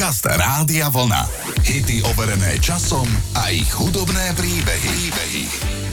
Podcast Rádia Vlna. Hity overené časom a ich hudobné príbehy. príbehy.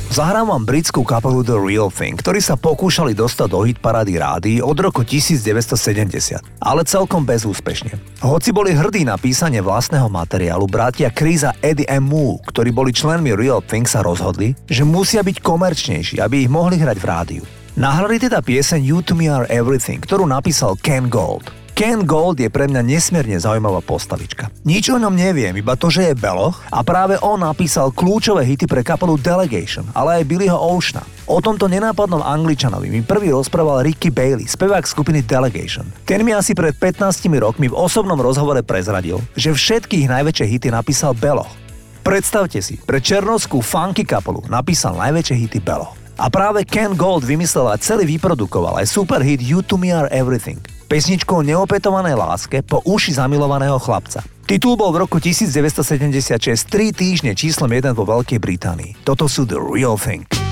Zahrám vám britskú kapelu The Real Thing, ktorí sa pokúšali dostať do hit parády rády od roku 1970, ale celkom bezúspešne. Hoci boli hrdí na písanie vlastného materiálu, bratia Chris a Eddie M. Moo, ktorí boli členmi Real Thing, sa rozhodli, že musia byť komerčnejší, aby ich mohli hrať v rádiu. Nahrali teda pieseň You to me are everything, ktorú napísal Ken Gold. Ken Gold je pre mňa nesmierne zaujímavá postavička. Nič o ňom neviem, iba to, že je beloch a práve on napísal kľúčové hity pre kapelu Delegation, ale aj Billyho Oceana. O tomto nenápadnom angličanovi mi prvý rozprával Ricky Bailey, spevák skupiny Delegation. Ten mi asi pred 15 rokmi v osobnom rozhovore prezradil, že všetkých najväčšie hity napísal Beloch. Predstavte si, pre černovskú funky kapelu napísal najväčšie hity Beloch. A práve Ken Gold vymyslel a celý vyprodukoval aj super hit You to me are everything pesničku o neopetovanej láske po uši zamilovaného chlapca. Titul bol v roku 1976 3 týždne číslom 1 vo Veľkej Británii. Toto sú The Real Thing.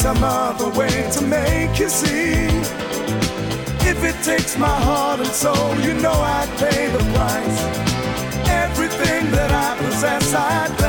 Some other way to make you see. If it takes my heart and soul, you know I'd pay the price. Everything that I possess, I'd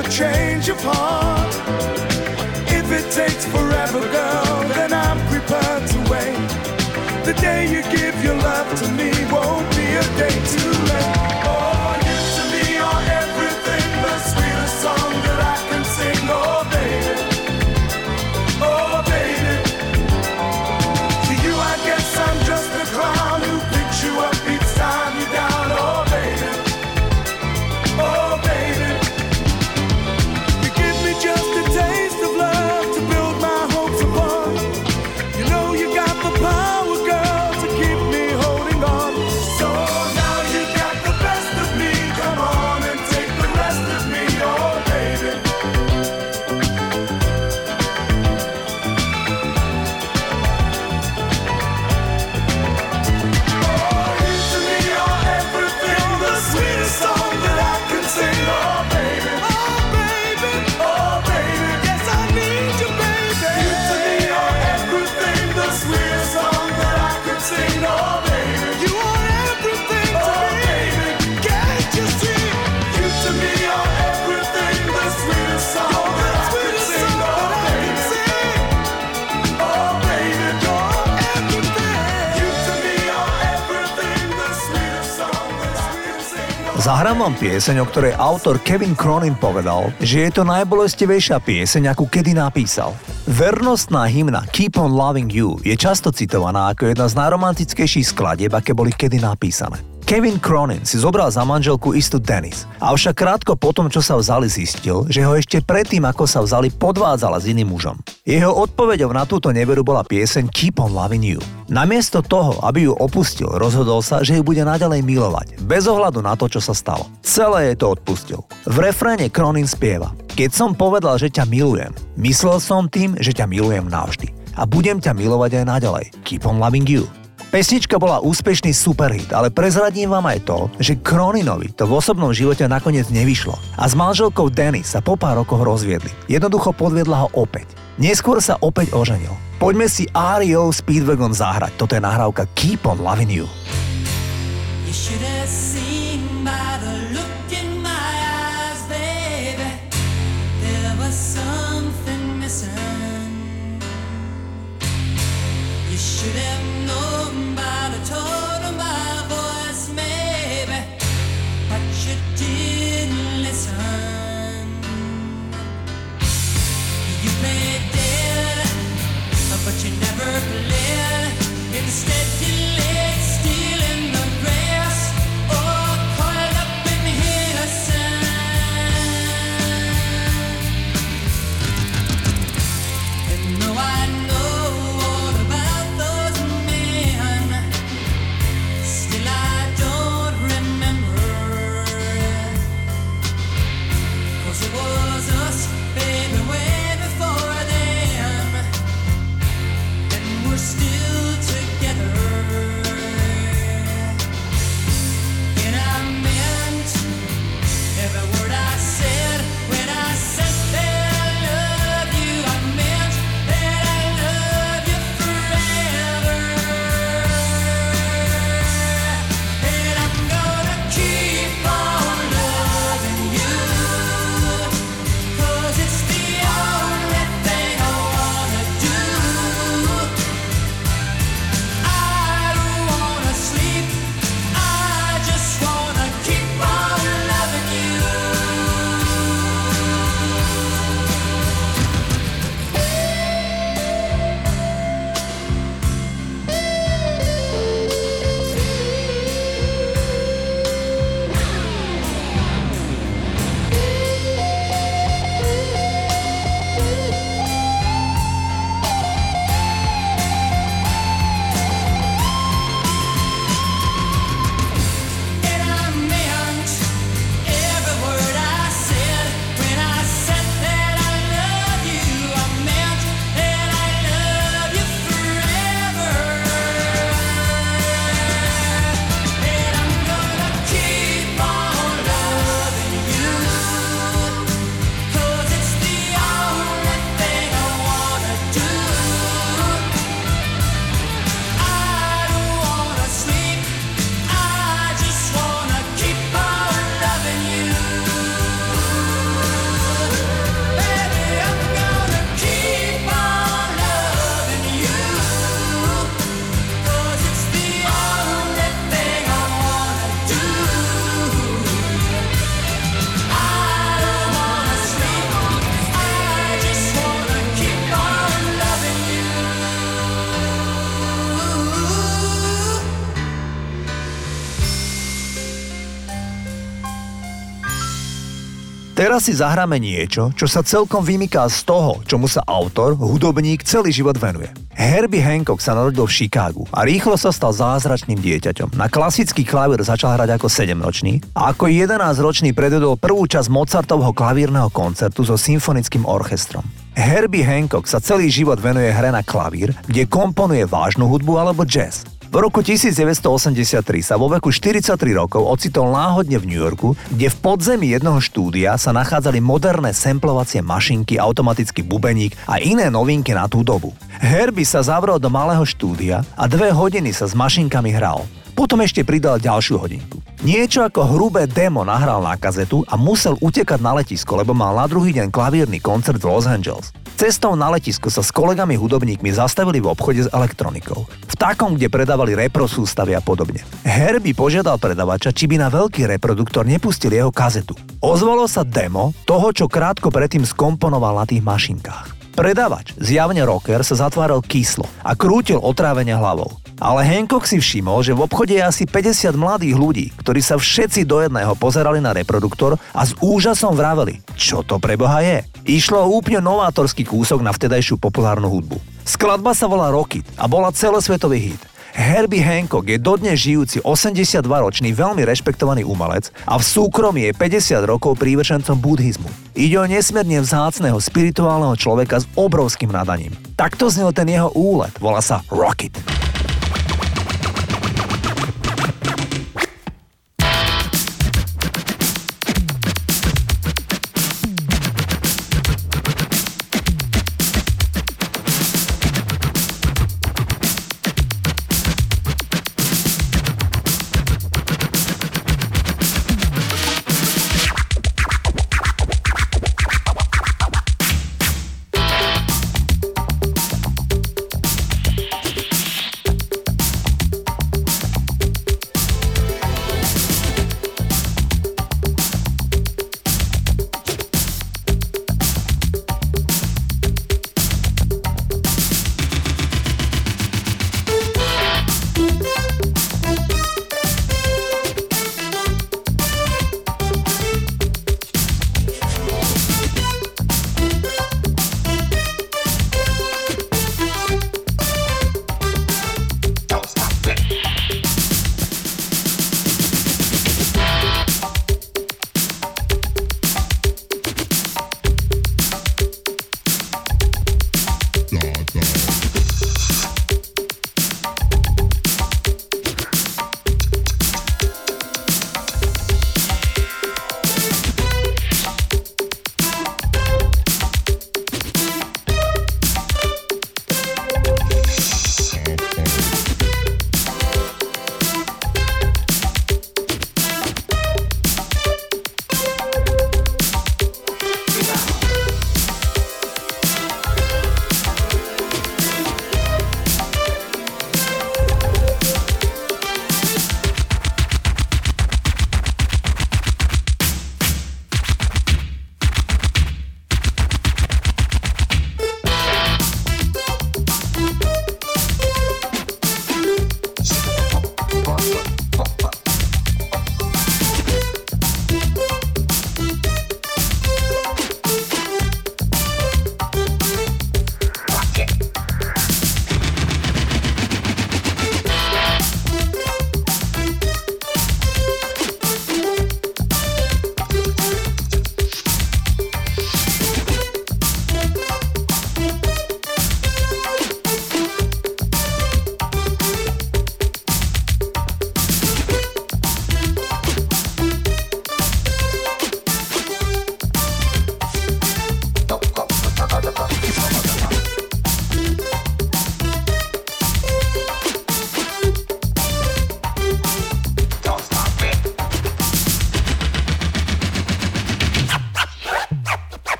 a change of heart. If it takes forever, Zahrám vám pieseň, o ktorej autor Kevin Cronin povedal, že je to najbolestivejšia pieseň, akú kedy napísal. Vernostná hymna Keep on Loving You je často citovaná ako jedna z najromantickejších skladieb, aké boli kedy napísané. Kevin Cronin si zobral za manželku istú Dennis. Avšak krátko potom, čo sa vzali, zistil, že ho ešte predtým, ako sa vzali, podvádzala s iným mužom. Jeho odpoveďou na túto neveru bola pieseň Keep on Loving You. Namiesto toho, aby ju opustil, rozhodol sa, že ju bude naďalej milovať, bez ohľadu na to, čo sa stalo. Celé je to odpustil. V refréne Cronin spieva Keď som povedal, že ťa milujem, myslel som tým, že ťa milujem navždy. A budem ťa milovať aj naďalej. Keep on loving you. Pesnička bola úspešný superhit, ale prezradím vám aj to, že Kroninovi to v osobnom živote nakoniec nevyšlo. A s manželkou Danny sa po pár rokoch rozviedli. Jednoducho podviedla ho opäť. Neskôr sa opäť oženil. Poďme si Ario Speedwagon zahrať. Toto je nahrávka Keep on Loving You. You Teraz si zahráme niečo, čo sa celkom vymyká z toho, čomu sa autor, hudobník celý život venuje. Herbie Hancock sa narodil v Chicagu a rýchlo sa stal zázračným dieťaťom. Na klasický klavír začal hrať ako 7-ročný a ako 11-ročný predvedol prvú časť Mozartovho klavírneho koncertu so symfonickým orchestrom. Herbie Hancock sa celý život venuje hre na klavír, kde komponuje vážnu hudbu alebo jazz. V roku 1983 sa vo veku 43 rokov ocitol náhodne v New Yorku, kde v podzemí jednoho štúdia sa nachádzali moderné samplovacie mašinky, automatický bubeník a iné novinky na tú dobu. Herbie sa zavrel do malého štúdia a dve hodiny sa s mašinkami hral. Potom ešte pridal ďalšiu hodinku. Niečo ako hrubé demo nahral na kazetu a musel utekať na letisko, lebo mal na druhý deň klavírny koncert v Los Angeles. Cestou na letisko sa s kolegami hudobníkmi zastavili v obchode s elektronikou. V takom, kde predávali repro sústavy a podobne. Herbie požiadal predavača, či by na veľký reproduktor nepustil jeho kazetu. Ozvalo sa demo toho, čo krátko predtým skomponoval na tých mašinkách. Predavač, zjavne rocker, sa zatváral kyslo a krútil otrávenia hlavou. Ale Hancock si všimol, že v obchode je asi 50 mladých ľudí, ktorí sa všetci do jedného pozerali na reproduktor a s úžasom vraveli, čo to pre Boha je. Išlo o úplne novátorský kúsok na vtedajšiu populárnu hudbu. Skladba sa volá Rocket a bola celosvetový hit. Herbie Hancock je dodnes žijúci 82-ročný veľmi rešpektovaný umelec a v súkromí je 50 rokov prívržencom buddhizmu. Ide o nesmierne vzácného spirituálneho človeka s obrovským nadaním. Takto znel ten jeho úlet, volá sa Rocket.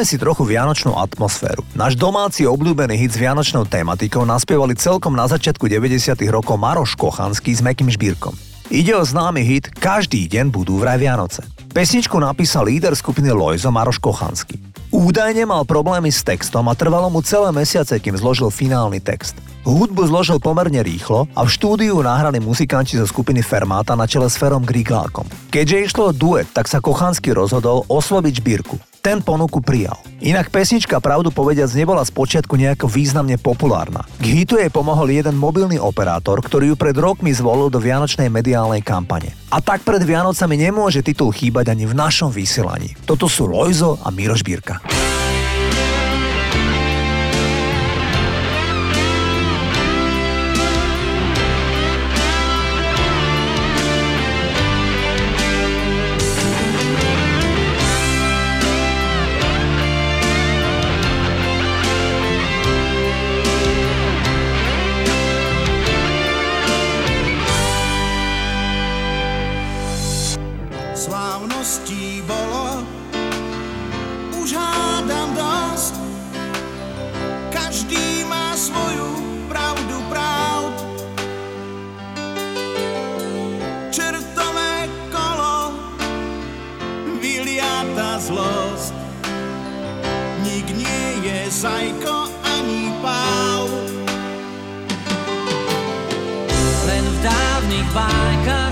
Správme si trochu vianočnú atmosféru. Náš domáci obľúbený hit s vianočnou tematikou naspievali celkom na začiatku 90. rokov Maroš Kochanský s Mekým Žbírkom. Ide o známy hit Každý deň budú vraj Vianoce. Pesničku napísal líder skupiny Lojzo Maroš Kochanský. Údajne mal problémy s textom a trvalo mu celé mesiace, kým zložil finálny text. Hudbu zložil pomerne rýchlo a v štúdiu nahrali muzikanti zo skupiny Fermáta na čele s Ferom Griglákom. Keďže išlo o duet, tak sa Kochanský rozhodol osloviť Žbírku. Ten ponuku prijal. Inak pesnička pravdu povediac nebola spočiatku nejako významne populárna. K hitu jej pomohol jeden mobilný operátor, ktorý ju pred rokmi zvolil do vianočnej mediálnej kampane. A tak pred Vianocami nemôže titul chýbať ani v našom vysielaní. Toto sú Lojzo a Miro Žbírka. Je zajko ani páv. Len v dávnych bajkách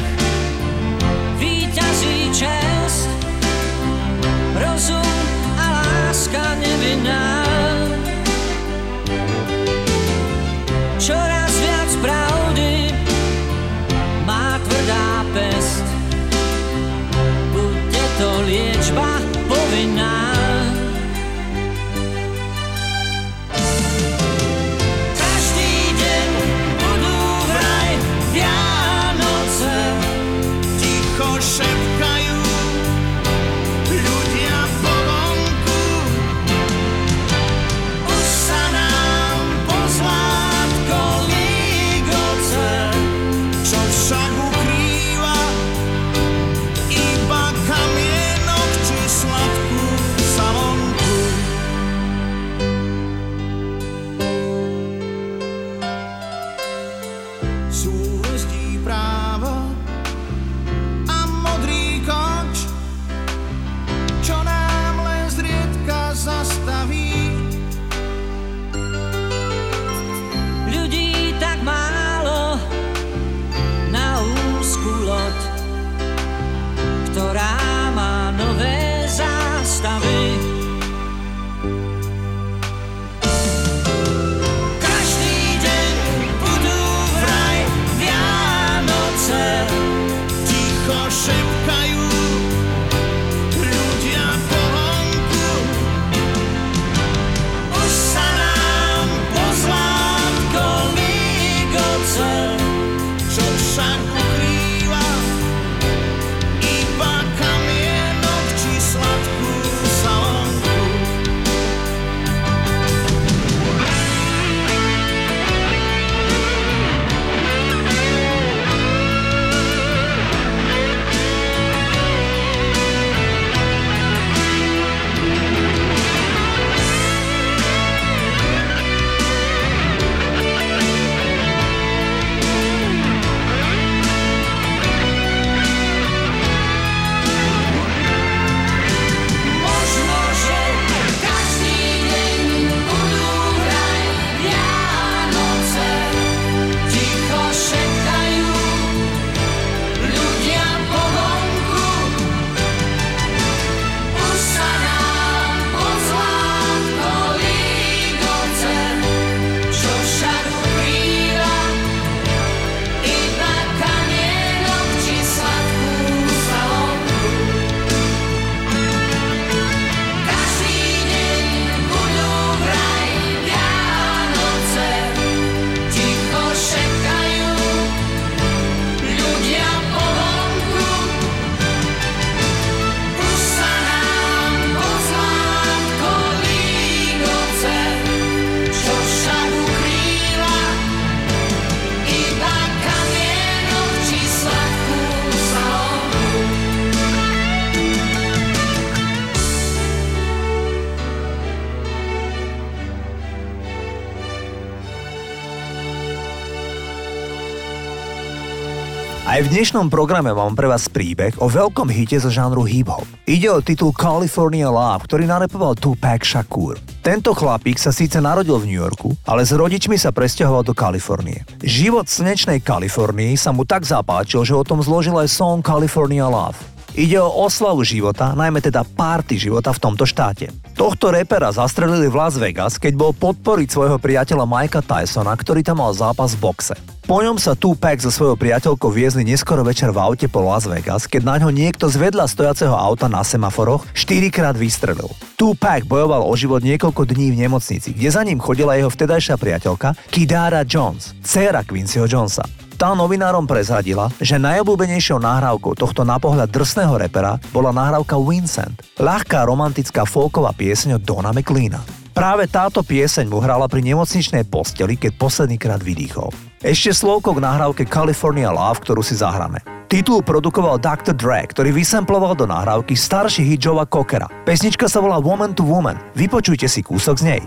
Aj v dnešnom programe mám pre vás príbeh o veľkom hite zo žánru hip-hop. Ide o titul California Love, ktorý narepoval Tupac Shakur. Tento chlapík sa síce narodil v New Yorku, ale s rodičmi sa presťahoval do Kalifornie. Život v slnečnej Kalifornii sa mu tak zapáčil, že o tom zložil aj song California Love. Ide o oslavu života, najmä teda party života v tomto štáte. Tohto repera zastrelili v Las Vegas, keď bol podporiť svojho priateľa Mikea Tysona, ktorý tam mal zápas v boxe. Po ňom sa Tupac so svojou priateľkou viezli neskoro večer v aute po Las Vegas, keď na ňo niekto z vedľa stojaceho auta na semaforoch štyrikrát vystrelil. Tupac bojoval o život niekoľko dní v nemocnici, kde za ním chodila jeho vtedajšia priateľka Kidara Jones, dcéra Quincyho Jonesa. Tá novinárom prezradila, že najobľúbenejšou nahrávkou tohto na pohľad drsného repera bola nahrávka Vincent, ľahká romantická folková pieseň od Dona McLeana. Práve táto pieseň mu hrala pri nemocničnej posteli, keď poslednýkrát vydýchol. Ešte slovko k nahrávke California Love, ktorú si zahráme. Titul produkoval Dr. Dre, ktorý vysamploval do nahrávky starší hit Joea Cockera. Pesnička sa volá Woman to Woman. Vypočujte si kúsok z nej.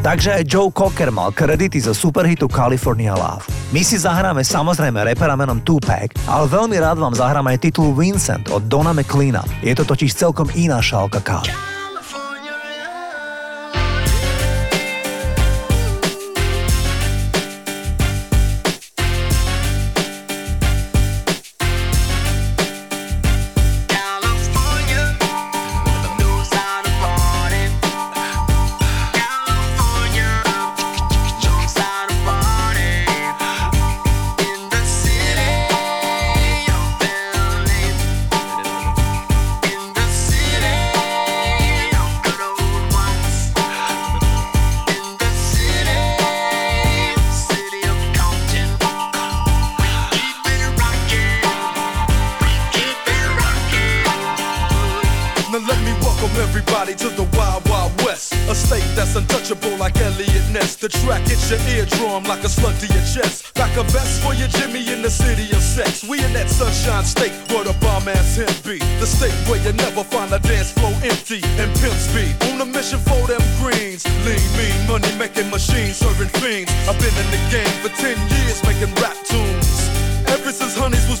Takže aj Joe Cocker mal kredity zo superhitu California Love. My si zahráme samozrejme repera menom Tupac, ale veľmi rád vám zahrám aj titul Vincent od Dona McLeana. Je to totiž celkom iná šálka kávy. In that sunshine state where the bomb ass him be. The state where you never find a dance floor empty and pimp speed. On a mission for them greens. Lean, mean, money making machines serving fiends. I've been in the game for 10 years making rap tunes. Ever since Honeys was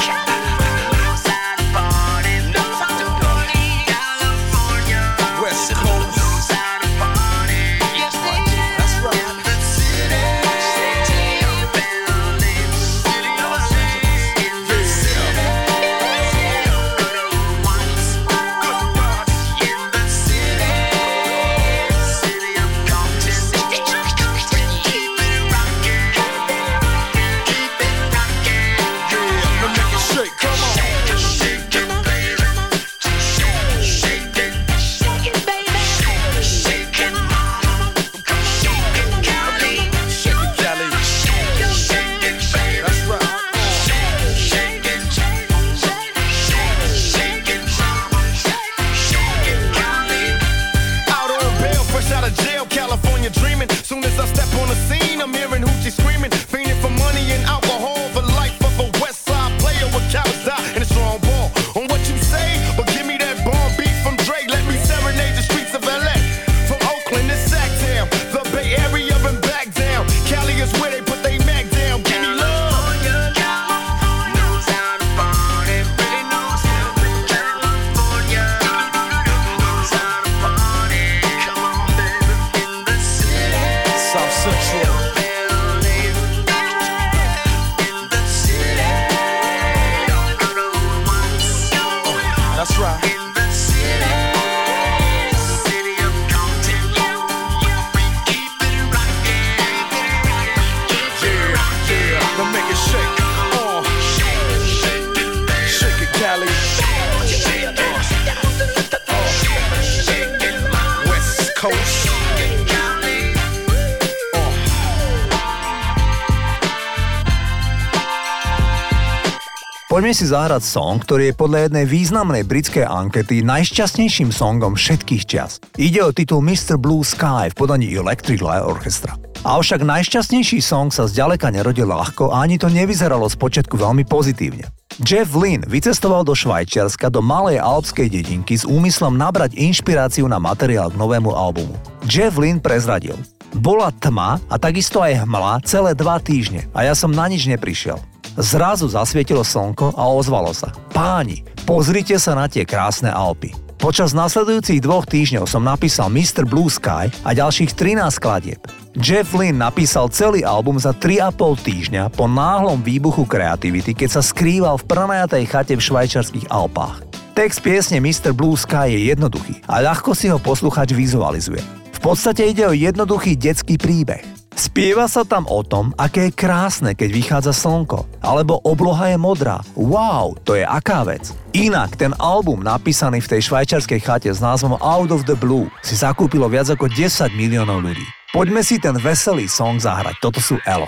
si zahrať song, ktorý je podľa jednej významnej britskej ankety najšťastnejším songom všetkých čias. Ide o titul Mr. Blue Sky v podaní Electric Light Orchestra. Avšak najšťastnejší song sa zďaleka nerodil ľahko a ani to nevyzeralo z počiatku veľmi pozitívne. Jeff Lynn vycestoval do Švajčiarska do malej alpskej dedinky s úmyslom nabrať inšpiráciu na materiál k novému albumu. Jeff Lynn prezradil. Bola tma a takisto aj hmla celé dva týždne a ja som na nič neprišiel. Zrazu zasvietilo slnko a ozvalo sa. Páni, pozrite sa na tie krásne Alpy. Počas nasledujúcich dvoch týždňov som napísal Mr. Blue Sky a ďalších 13 skladieb. Jeff Lynn napísal celý album za 3,5 týždňa po náhlom výbuchu kreativity, keď sa skrýval v prenajatej chate v švajčarských Alpách. Text piesne Mr. Blue Sky je jednoduchý a ľahko si ho posluchač vizualizuje. V podstate ide o jednoduchý detský príbeh. Spieva sa tam o tom, aké je krásne, keď vychádza slnko, alebo obloha je modrá. Wow, to je aká vec. Inak ten album napísaný v tej švajčarskej chate s názvom Out of the Blue si zakúpilo viac ako 10 miliónov ľudí. Poďme si ten veselý song zahrať, toto sú Elo.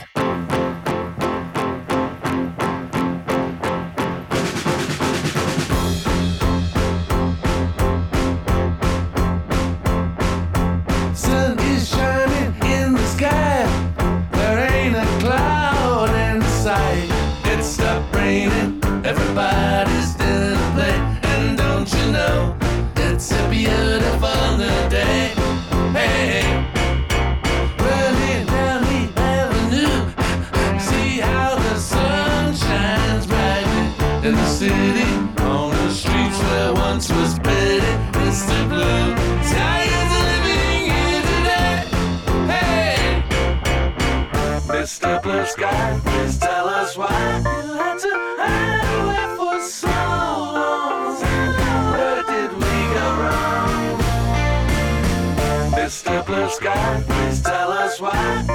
Raining. Everybody's still at play. And don't you know, it's a beautiful new day. Hey, down the avenue. See how the sun shines in the city. On the streets where once was of living here today. Hey, Mr. Blue Sky, please tell us why Sky, please tell us why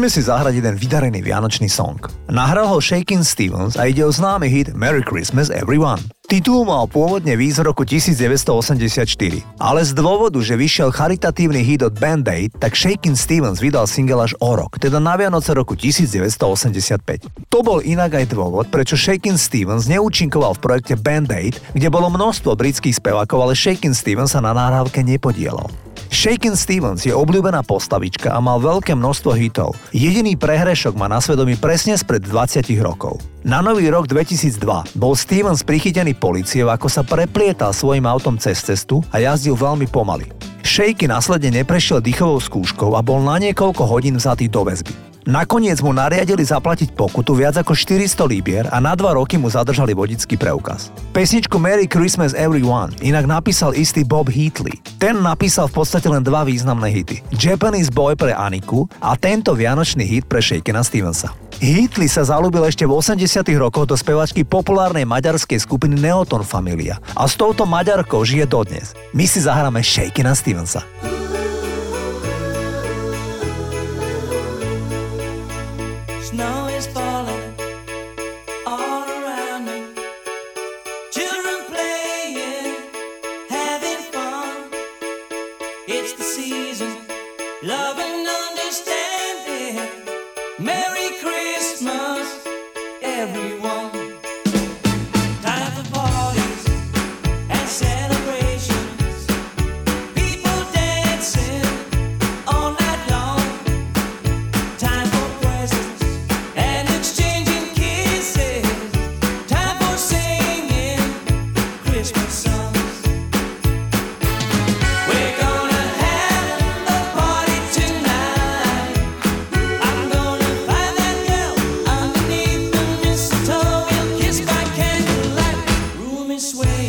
Poďme si zahrať jeden vydarený vianočný song. Nahral ho Shakin' Stevens a ide o známy hit Merry Christmas Everyone. Titul mal pôvodne výjsť v roku 1984, ale z dôvodu, že vyšiel charitatívny hit od Band Aid, tak Shakin' Stevens vydal single až o rok, teda na Vianoce roku 1985. To bol inak aj dôvod, prečo Shakin' Stevens neúčinkoval v projekte Band Aid, kde bolo množstvo britských spevákov, ale Shakin' Stevens sa na nahrávke nepodielal. Shakin' Stevens je obľúbená postavička a mal veľké množstvo hitov. Jediný prehrešok má na svedomí presne spred 20 rokov. Na nový rok 2002 bol Stevens prichytený policiou, ako sa preplietal svojim autom cez cestu a jazdil veľmi pomaly. Shaky následne neprešiel dýchovou skúškou a bol na niekoľko hodín vzatý do väzby. Nakoniec mu nariadili zaplatiť pokutu viac ako 400 libier a na dva roky mu zadržali vodický preukaz. Pesničku Merry Christmas Everyone inak napísal istý Bob Heatley. Ten napísal v podstate len dva významné hity. Japanese Boy pre Aniku a tento vianočný hit pre Shakena Stevensa. Heatley sa zalúbil ešte v 80 rokoch do spevačky populárnej maďarskej skupiny Neoton Familia a s touto maďarkou žije dodnes. My si zahráme Shakena Stevensa. sway.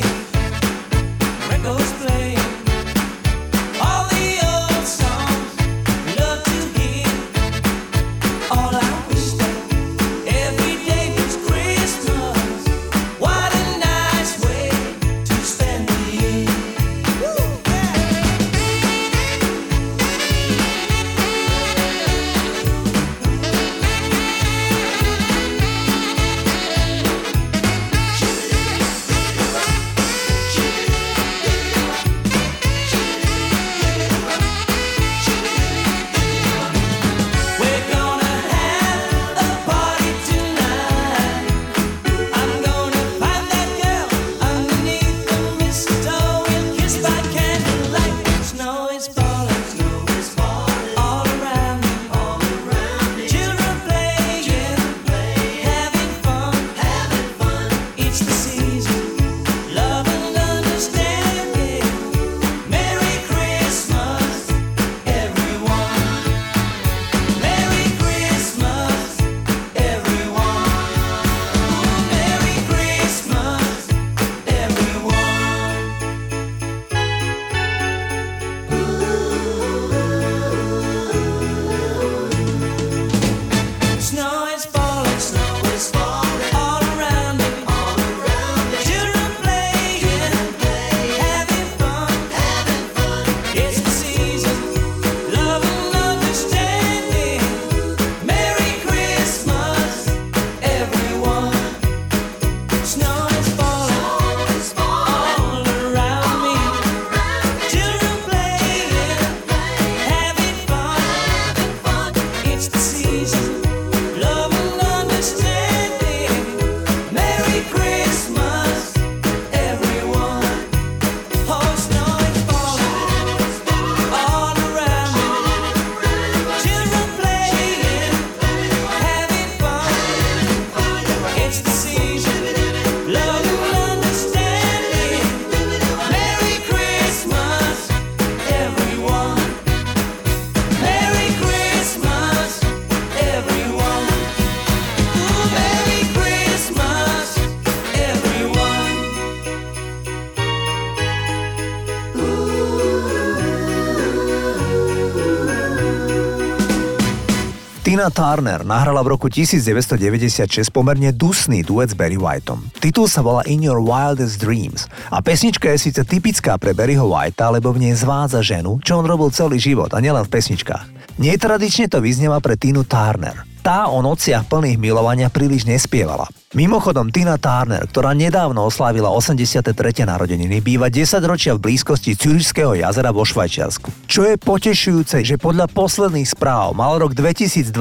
Tina Turner nahrala v roku 1996 pomerne dusný duet s Barry Whiteom. Titul sa volá In Your Wildest Dreams a pesnička je síce typická pre Barryho Whitea, lebo v nej zvádza ženu, čo on robil celý život a nielen v pesničkách. Netradične to vyznieva pre Tinu Turner. Tá o nociach plných milovania príliš nespievala. Mimochodom, Tina Turner, ktorá nedávno oslávila 83. narodeniny, býva 10 ročia v blízkosti Cürichského jazera vo Švajčiarsku. Čo je potešujúce, že podľa posledných správ mal rok 2022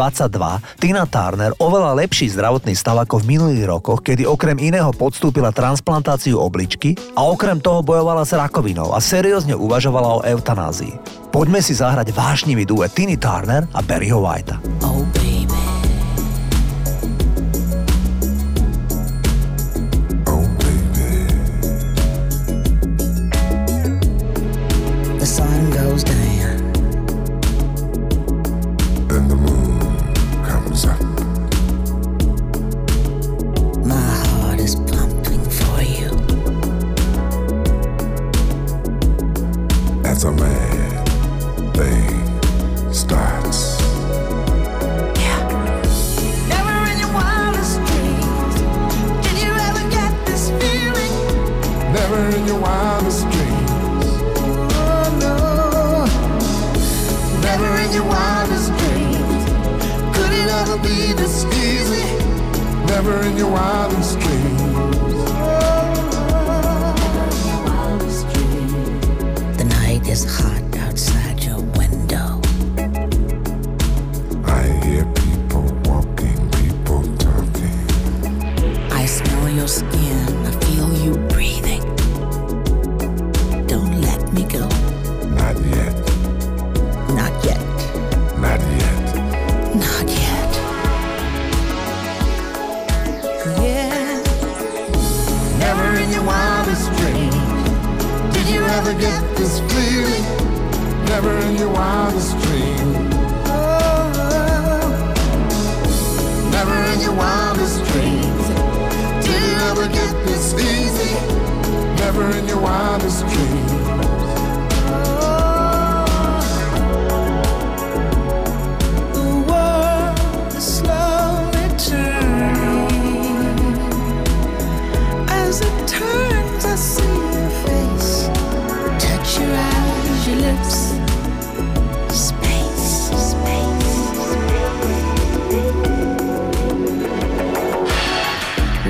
Tina Turner oveľa lepší zdravotný stav ako v minulých rokoch, kedy okrem iného podstúpila transplantáciu obličky a okrem toho bojovala s rakovinou a seriózne uvažovala o eutanázii. Poďme si zahrať vášnivý duet Tiny Turner a Barryho Whitea. Never in your wildest dreams.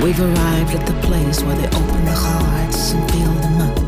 We've arrived at the place where they open the hearts and fill them up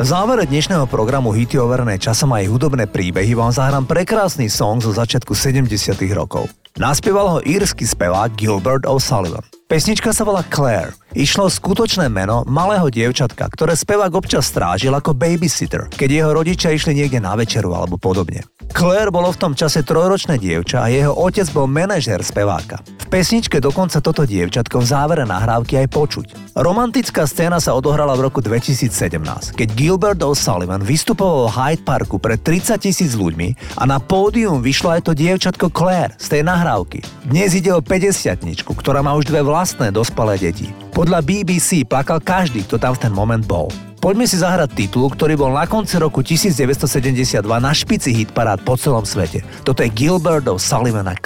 V závere dnešného programu Hity overené časom a ich hudobné príbehy vám zahrám prekrásny song zo začiatku 70 rokov. Naspieval ho írsky spevák Gilbert O'Sullivan. Pesnička sa volá Claire. Išlo skutočné meno malého dievčatka, ktoré spevák občas strážil ako babysitter, keď jeho rodičia išli niekde na večeru alebo podobne. Claire bolo v tom čase trojročné dievča a jeho otec bol manažér speváka. V pesničke dokonca toto dievčatko v závere nahrávky aj počuť. Romantická scéna sa odohrala v roku 2017, keď Gilbert O'Sullivan vystupoval v Hyde Parku pred 30 tisíc ľuďmi a na pódium vyšlo aj to dievčatko Claire z tej nahrávky. Dnes ide o 50 ktorá má už dve vlastné dospelé deti. Podľa BBC plakal každý, kto tam v ten moment bol. Poďme si zahrať titul, ktorý bol na konci roku 1972 na špici hitparád po celom svete. Toto je Gilbert O'Sullivan a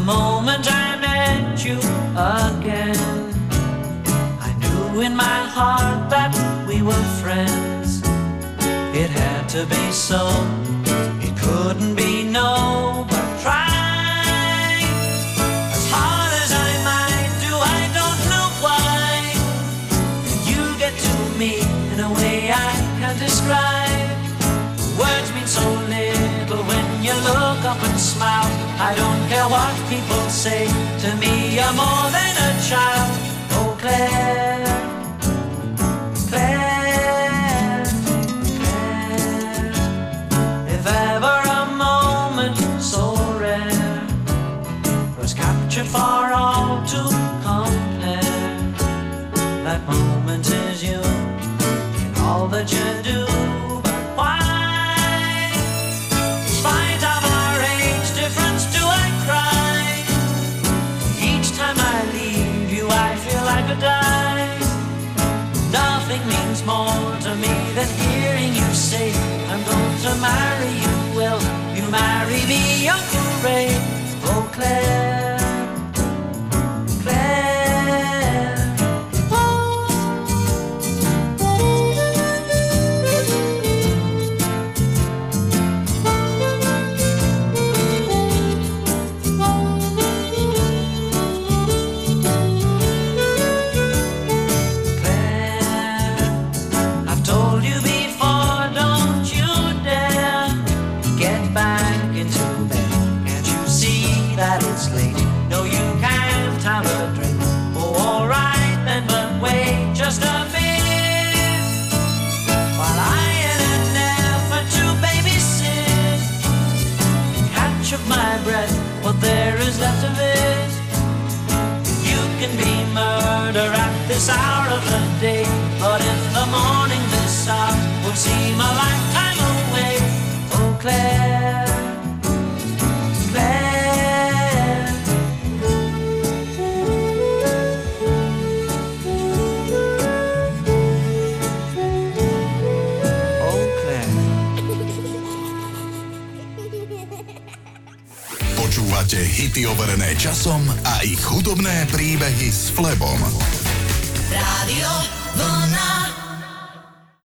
the moment I met you again. I knew in my heart that we were friends. It had to be so, it couldn't be no, but trying. As hard as I might do, I don't know why. You get to me in a way I can't describe. Words mean so little when you look up and smile. I don't care what people say. To me, you're more than a child. Oh, Claire.